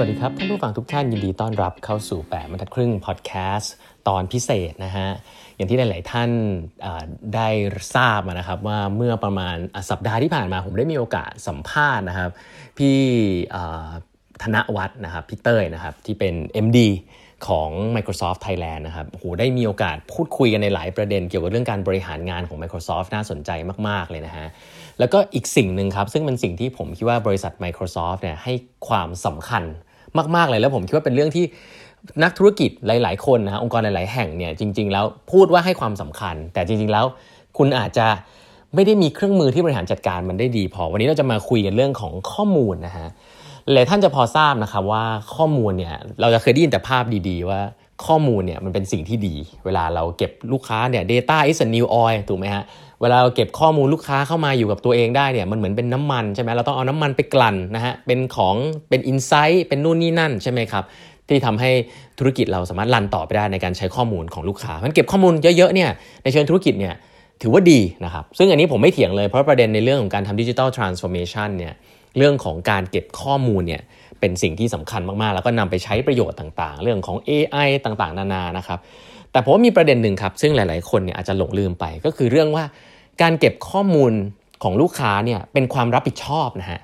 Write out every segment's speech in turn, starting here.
วัสดีครับท่านผู้ฟังทุกท่านยินดีต้อนรับเข้าสู่8บรรทัดครึ่งพอดแคสต์ตอนพิเศษนะฮะอย่างที่หลาย ๆ ท่านได้ทราบนะครับว่าเมื่อประมาณสัปดาห์ที่ผ่านมาผมได้มีโอกาสสัมภาษณ์นะครับ พี่ธนวัฒน์นะครับพี่เต้ยนะครับที่เป็น MD ของ Microsoft Thailand นะครับโหได้มีโอกาสพูดคุยกันในหลายประเด็นเกี่ยวกับเรื่องการบริหารงานของ Microsoft น่าสนใจมาก ๆ เลยนะฮะ แล้วก็อีกสิ่งหนึ่งครับ ซึ่งเป็นสิ่งที่ผมคิดว่าบริษัท Microsoft เนี่ยให้ความสำคัญ มากๆเลยแล้วผมคิดว่าเป็นเรื่องที่นักธุรกิจหลาย ๆ คนนะฮะองค์กรหลาย ๆ แห่งเนี่ยจริง ๆ แล้วพูดว่าให้ความสำคัญ แต่จริง ๆ แล้วคุณอาจจะไม่ได้มีเครื่องมือที่บริหารจัดการมันได้ดีพอ วันนี้เราจะมาคุยกันเรื่องของข้อมูลนะฮะหลายท่านจะพอทราบนะครับว่าข้อมูลเนี่ยเราจะเคยได้ยินแต่ภาพดี ๆ ว่า ข้อมูลเนี่ยมันเป็นสิ่งที่ดี เวลาเราเก็บลูกค้าเนี่ย data is a new oil ถูกไหมฮะ เวลาเราเก็บข้อมูลลูกค้าเข้ามาอยู่กับตัวเองได้เนี่ยมันเหมือนเป็นน้ำมันใช่ไหมเราต้องเอาน้ำมันไปกลั่นนะฮะ เป็นของเป็น insight เป็นนู่นนี่นั่นใช่ไหมครับ ที่ทำให้ธุรกิจเราสามารถ run ต่อไปได้ในการใช้ข้อมูลของลูกค้ามันเก็บข้อมูลเยอะๆเนี่ยในเชิงธุรกิจเนี่ยถือว่าดีนะครับ ซึ่งอันนี้ผมไม่เถียงเลยเพราะประเด็นในเรื่องของการทำ digital transformation เนี่ยเรื่องของการเก็บข้อมูลเนี่ย เป็นสิ่งที่สำคัญมากๆ แล้วก็นำไปใช้ประโยชน์ต่างๆ เรื่องของ AI ต่างๆ นานานะครับแต่ผมว่ามีประเด็นหนึ่งครับ ซึ่งหลายๆ คนเนี่ยอาจจะหลงลืมไป ก็คือเรื่องว่าการเก็บข้อมูลของลูกค้าเนี่ยเป็นความรับผิดชอบนะฮะ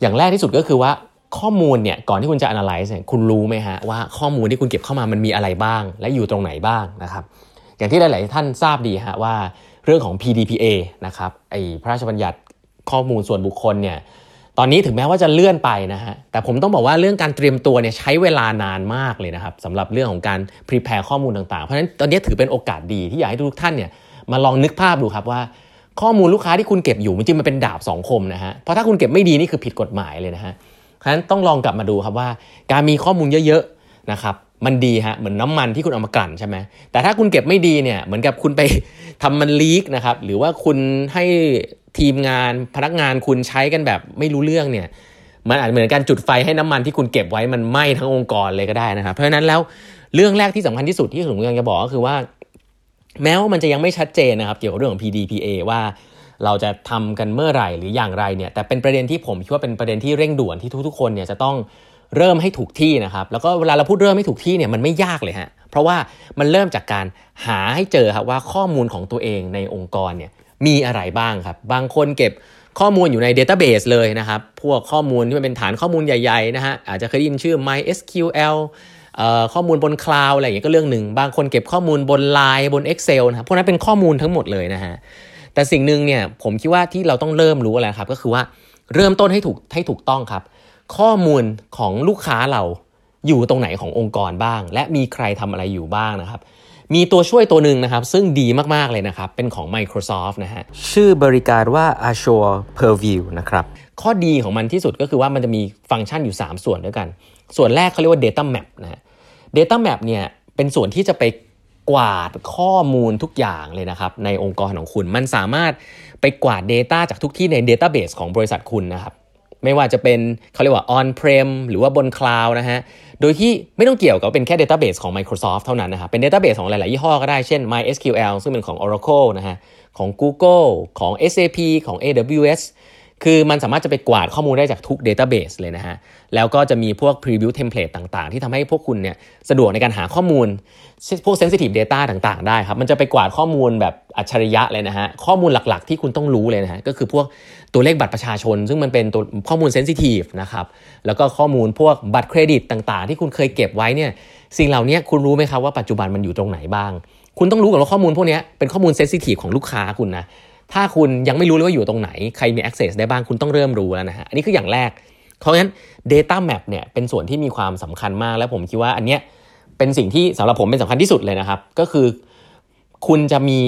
อย่างแรกที่สุดก็คือว่าข้อมูลเนี่ยก่อนที่คุณจะ analyze เนี่ยคุณรู้ไหมฮะว่าข้อมูลที่คุณเก็บเข้ามามันมีอะไรบ้าง และอยู่ตรงไหนบ้างนะครับอย่างที่หลาย ๆ ท่านทราบดีฮะว่าเรื่องของ PDPA นะครับไอพระราชบัญญัติข้อมูลส่วนบุคคลเนี่ย ตอนนี้ถึงแม้ว่าจะเลื่อนไปนะฮะ แต่ผมต้องบอกว่าเรื่องการเตรียมตัวเนี่ยใช้เวลานานมากเลยนะครับสำหรับเรื่องของการ prepare ข้อมูลต่างๆ เพราะฉะนั้นตอนนี้ถือเป็นโอกาสดีที่อยากให้ทุกท่านเนี่ยมาลองนึกภาพดูครับว่า ข้อมูลลูกค้าที่คุณเก็บอยู่จริงมันเป็นดาบสองคมนะฮะ เพราะถ้าคุณเก็บไม่ดีนี่คือผิดกฎหมายเลยนะฮะ เพราะฉะนั้นต้องลองกลับมาดูครับว่า การมีข้อมูลเยอะๆนะครับมันดีฮะเหมือนน้ามันที่คุณเอามากลั่นใช่ไหมแต่ถ้าคุณเก็บไม่ดีเนี่ยเหมือนกับคุณไปทำมันลีกนะครับหรือว่าคุณให้ ทีมงานพนักงานคุณใช้กันแบบไม่รู้เรื่องเนี่ย มันอาจเหมือนการจุดไฟให้น้ำมันที่คุณเก็บไว้มันไหม้ทั้งองค์กรเลยก็ได้นะครับ เพราะฉะนั้นแล้วเรื่องแรกที่สำคัญที่สุดที่ผมกำลังจะบอกก็คือว่า แม้ว่ามันจะยังไม่ชัดเจนนะครับ เกี่ยวกับเรื่องของ PDPA ว่าเราจะทำกันเมื่อไหร่หรืออย่างไรเนี่ย แต่เป็นประเด็นที่ผมคิดว่าเป็นประเด็นที่เร่งด่วนที่ทุกๆคนเนี่ยจะต้องเริ่มให้ถูกที่นะครับ แล้วก็เวลาเราพูดเริ่มให้ถูกที่เนี่ยมันไม่ยากเลยฮะเพราะว่ามันเริ่มจากการหาให้เจอครับว่าข้อมูลของตัวเองในองค์กรเนี่ย มีอะไรบ้างครับ บางคนเก็บข้อมูลอยู่ใน Database เลยนะครับ พวกข้อมูลที่มันเป็นฐานข้อมูลใหญ่ๆนะฮะอาจจะเคยได้ยินชื่อ MySQL ข้อมูลบนคลาวอะไรอย่างเงี้ยก็เรื่องหนึ่ง บางคนเก็บข้อมูลบน Line บน Excel นะครับพวกนั้นเป็นข้อมูลทั้งหมดเลยนะฮะแต่สิ่งหนึ่งเนี่ยผมคิดว่าที่เราต้องเริ่มรู้อะไรครับ ก็คือว่าเริ่มต้นให้ถูกให้ถูกต้องครับ ข้อมูลของลูกค้าเราอยู่ตรงไหนขององค์กรบ้าง และมีใครทำอะไรอยู่บ้างนะครับ มีตัวช่วยตัวหนึ่งนะครับ ซึ่งดีมาก ๆ เลยนะครับ เป็นของ Microsoft นะฮะ ชื่อบริการว่า Azure Purview นะครับ ข้อดีของมันที่สุดก็คือว่ามันจะมีฟังก์ชันอยู่ 3 ส่วนด้วยกัน ส่วนแรกเขาเรียกว่า Data Map นะฮะ Data Map เนี่ย เป็นส่วนที่จะไปกวาดข้อมูลทุกอย่างเลยนะครับ ในองค์กรของคุณ มันสามารถไปกวาด Data จากทุกที่ใน Database ของบริษัทคุณนะครับ ไม่ว่าจะเป็นเขาเรียกว่า on prem หรือว่าบน cloud นะฮะ โดยที่ไม่ต้องเกี่ยวกับเป็นแค่ database ของ Microsoft เท่านั้นนะครับเป็น database ของหลาย ๆ ยี่ห้อก็ได้เช่น MySQL ซึ่งเป็นของ Oracle นะฮะของ Google ของ SAP ของ AWS คือมันสามารถจะไปกวาดข้อมูลได้จากทุก database เลยนะฮะ แล้วก็จะมีพวก preview template ต่างๆ ที่ทำให้พวกคุณเนี่ยสะดวกในการหาข้อมูล พวก sensitive data ต่างๆ ได้ครับ มันจะไปกวาดข้อมูลแบบอัจฉริยะเลยนะฮะ ข้อมูลหลักๆ ที่คุณต้องรู้เลยนะฮะ ก็คือพวกตัวเลขบัตรประชาชน ซึ่งมันเป็นตัวข้อมูลเซนซิทีฟนะครับ แล้วก็ข้อมูลพวกบัตรเครดิตต่าง ๆ ที่คุณเคยเก็บไว้เนี่ย สิ่งเหล่านี้คุณรู้ไหมครับว่าปัจจุบันมันอยู่ตรงไหนบ้าง คุณต้องรู้ก่อนว่าข้อมูลพวกนี้เป็นข้อมูลเซนซิทีฟของลูกค้าคุณนะ ถ้าคุณยังไม่รู้เลยว่าอยู่ตรงไหน ใครมี access ได้บ้างคุณต้องเริ่มรู้แล้วนะฮะ อันนี้คืออย่างแรก เพราะฉะนั้น data map เนี่ยเป็นส่วนที่มีความสำคัญมาก และผมคิดว่าอันเนี้ยเป็นสิ่งที่สำหรับผมเป็นสำคัญที่สุดเลยนะครับ ก็คือ คุณจะมี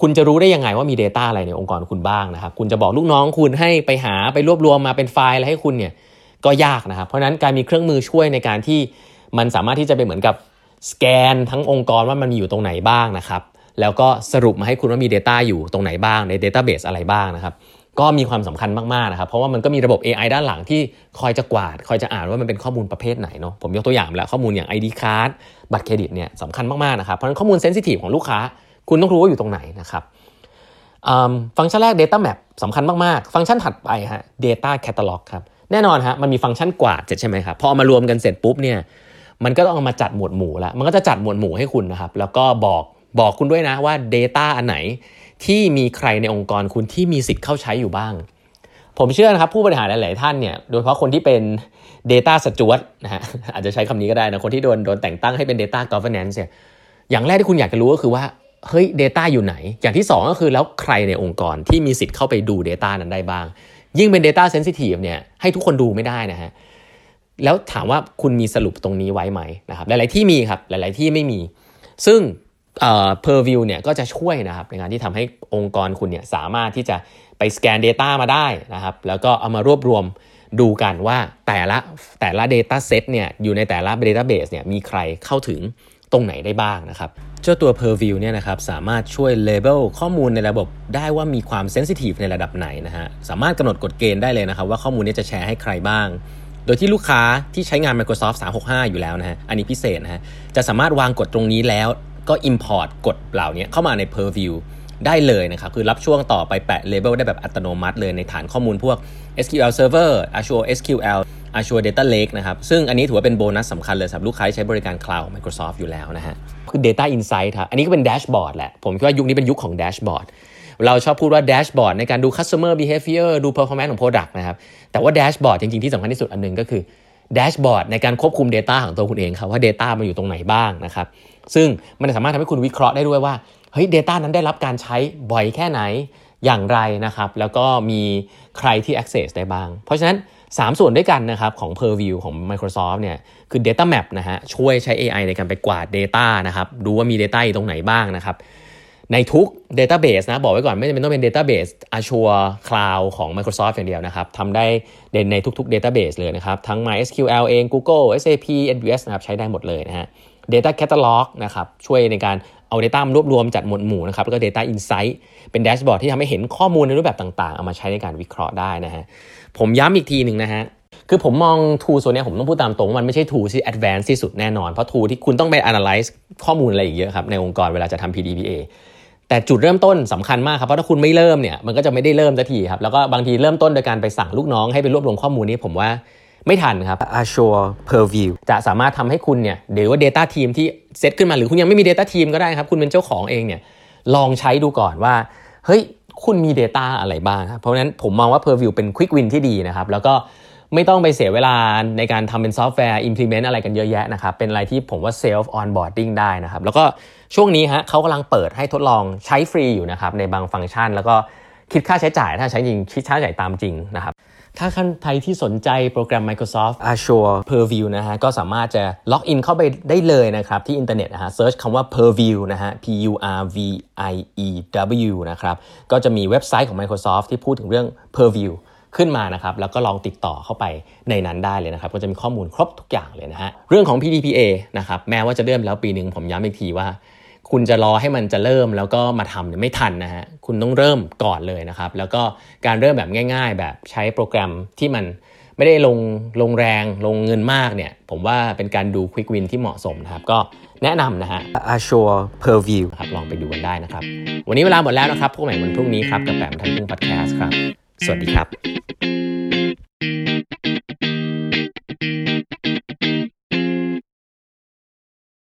คุณจะรู้ได้ยังไงว่ามี Data อะไรในองค์กรคุณบ้างนะครับ คุณจะบอกลูกน้องคุณให้ไปหาไปรวบรวมมาเป็นไฟล์อะไรให้คุณเนี่ยก็ยากนะครับ เพราะนั้นการมีเครื่องมือช่วยในการที่มันสามารถที่จะเป็นเหมือนกับสแกนทั้งองค์กรว่ามันมีอยู่ตรงไหนบ้างนะครับ แล้วก็สรุปมาให้คุณว่ามี Data อยู่ตรงไหนบ้างใน Database อะไรบ้างนะครับก็มีความสำคัญมากๆนะครับเพราะว่ามันก็มีระบบ AI ด้านหลังที่คอยจะกวาด คอยจะอ่านว่ามันเป็นข้อมูลประเภทไหนเนาะผมยกตัวอย่างแล้วข้อมูลอย่าง ID card บัตรเครดิตเนี่ยสำคัญมากๆนะครับเพราะฉะนั้นข้อมูล sensitive ของลูกค้า คุณต้องรู้ว่าอยู่ตรงไหนนะครับฟังก์ชันแรก Data Map สำคัญมากๆ ฟังก์ชันถัดไปฮะ Data Catalog ครับแน่นอนฮะมันมีฟังก์ชันกวาดเสร็จใช่ไหมครับพอเอามารวมกันเสร็จปุ๊บเนี่ยมันก็ต้องเอามาจัดหมวดหมู่ละมันก็จะจัดหมวดหมู่ให้คุณนะครับแล้วก็บอก บอกคุณด้วยนะว่า Data อันไหนที่มีใครในองค์กรคุณที่มีสิทธิ์เข้าใช้อยู่บ้าง ผมเชื่อนะครับผู้บริหารหลาย ๆ ท่านเนี่ยโดยเฉพาะคนที่เป็น Data สจวตนะฮะอาจจะใช้คำนี้ก็ได้นะ คนที่โดนโดนแต่งตั้งให้เป็น Data Governance เนี่ยอย่างแรกที่คุณอยากจะรู้ก็คือว่าเฮ้ย Data อยู่ไหน อย่างที่ 2 ก็คือแล้วใครในองค์กรที่มีสิทธิ์เข้าไปดู Data นั้นได้บ้าง ยิ่งเป็น Data Sensitive เนี่ยให้ทุกคนดูไม่ได้นะฮะแล้วถามว่าคุณมีสรุปตรงนี้ไว้ไหมนะครับหลาย ๆ ที่มีครับหลาย ๆ ที่ไม่มี ซึ่ง เอ่อ Purview เนี่ยก็จะช่วยนะครับในการที่ทำให้องค์กรคุณเนี่ยสามารถที่จะไปสแกน Data มาได้นะครับ แล้วก็เอามารวบรวมดูกันว่าแต่ละแต่ละ Data Set เนี่ยอยู่ในแต่ละ Database เนี่ยมีใครเข้าถึงตรงไหนได้บ้างนะครับ เจ้าตัว Purview เนี่ยนะครับสามารถช่วย label ข้อมูลในระบบได้ว่ามีความ sensitive ในระดับไหนนะฮะสามารถกำหนดกฎเกณฑ์ได้เลยนะครับว่าข้อมูลนี้จะแชร์ให้ใครบ้าง โดยที่ลูกค้าที่ใช้งาน Microsoft 365 อยู่แล้วนะฮะอันนี้พิเศษนะฮะจะสามารถวางกฎตรงนี้แล้ว ก็ import กฎเหล่านี้เข้ามาใน Purview ได้เลยนะครับ คือรับช่วงต่อไปแปะ label ได้แบบอัตโนมัติเลยในฐานข้อมูลพวก SQL Server Azure SQL Azure Data Lake นะครับ ซึ่งอันนี้ถือว่าเป็นโบนัสสำคัญเลยสำหรับลูกค้าใช้บริการ Cloud Microsoft อยู่แล้วนะฮะ คือ Data Insight ครับ อันนี้ก็เป็นแดชบอร์ดแหละ ผมคิดว่ายุคนี้เป็นยุคของแดชบอร์ด เราชอบพูดว่าแดชบอร์ดในการดู customer behavior ดู performance ของ product นะครับ แต่ว่าแดชบอร์ดจริงๆ ที่สำคัญที่สุดอันหนึงก็คือแดชบอร์ดในการควบคุม Data ของตัวคุณเองครับว่า Data มันอยู่ตรงไหนบ้างนะครับ ซึ่งมันสามารถทำให้คุณวิเคราะห์ได้ด้วยว่าเฮ้ย Data นั้นได้รับการใช้บ่อยแค่ไหนอย่างไรนะครับ แล้วก็มีใครที่ access ได้บ้าง เพราะฉะนั้น 3 ส่วนด้วยกันนะครับของ Purview ของ Microsoft เนี่ยคือ Data Map นะฮะช่วยใช้ AI ในการไปกวาด Data นะครับดูว่ามี Data อยู่ตรงไหนบ้างนะครับในทุก Database นะบอกไว้ก่อนไม่จำเป็นต้องเป็น Database Azure Cloud ของ Microsoft อย่างเดียวนะครับทำได้ในทุกๆ Database เลยนะครับ ทั้ง MySQL เอง Google SAP AWS นะครับใช้ได้หมดเลยนะฮะ Data Catalog นะครับช่วยในการเอา Data มารวบรวมจัดหมวดหมู่นะครับแล้วก็ Data Insight เป็นแดชบอร์ดที่ทำให้เห็นข้อมูลในรูปแบบต่าง ๆ เอามาใช้ในการวิเคราะห์ได้นะฮะผมย้ำอีกทีหนึ่งนะฮะคือผมมองทูส่วนนี้ผมต้องพูดตามตรงว่ามันไม่ใช่ทูที่ advanced ที่สุดแน่นอน เพราะทูที่คุณต้องไป analyze ข้อมูลอะไรอีกเยอะครับในองค์กรเวลาจะทำ PDPA แต่จุดเริ่มต้นสำคัญมากครับเพราะถ้าคุณไม่เริ่มเนี่ยมันก็จะไม่ได้เริ่มสักทีครับแล้วก็บางทีเริ่มต้นโดยการไปสั่งลูกน้องให้ไปรวบรวมข้อมูลนี้ผมว่า ไม่ทันครับ Azure Purview จะสามารถทำให้คุณเนี่ยหรือว่า Data Team ที่เซตขึ้นมาหรือคุณยังไม่มี Data Team ก็ได้ครับ คุณเป็นเจ้าของเองเนี่ยลองใช้ดูก่อนว่า เฮ้ย คุณมี Data อะไรบ้างครับเพราะฉะนั้นผมมองว่า Purview เป็น Quick Win ที่ดีนะครับ แล้วก็ไม่ต้องไปเสียเวลาในการทำเป็นซอฟต์แวร์ implement อะไรกันเยอะแยะนะครับ เป็นอะไรที่ผมว่า self onboarding ได้นะครับ แล้วก็ช่วงนี้ฮะเขากำลังเปิดให้ทดลองใช้ฟรีอยู่นะครับ ในบางฟังก์ชัน แล้วก็คิดค่าใช้จ่ายถ้าใช้จริงคิดค่าใช้จ่ายตามจริงนะครับ ถ้าใครที่สนใจโปรแกรม Microsoft Azure Purview นะฮะก็สามารถจะล็อกอินเข้าไปได้เลยนะครับ ที่อินเทอร์เน็ตนะฮะ search คำว่า Purview นะฮะ P U R V I E W นะครับก็จะมีเว็บไซต์ของ Microsoft ที่พูดถึงเรื่อง Purview ขึ้นมานะครับแล้วก็ลองติดต่อเข้าไปในนั้นได้เลยนะครับ ก็จะมีข้อมูลครบทุกอย่างเลยนะฮะเรื่องของ PDPA นะครับแม้ว่าจะเริ่มแล้วปีหนึ่งผมย้ำอีกทีว่า คุณจะรอให้มันจะเริ่มแล้วก็มาทำเนี่ยไม่ทันนะฮะคุณต้องเริ่มก่อนเลยนะครับ แล้วก็การเริ่มแบบง่าย ๆ แบบใช้โปรแกรมที่มันไม่ได้ลงลงแรงลงเงินมากเนี่ย ผมว่าเป็นการดู Quick Win ที่เหมาะสมนะครับ ก็แนะนำนะฮะ Azure Purview ครับลองไปดูกันได้นะครับ วันนี้เวลาหมดแล้วนะครับพบกันใหม่วันพรุ่งนี้ครับ กับแปมทันพุ่งพอดแคสต์ครับ สวัสดีครับ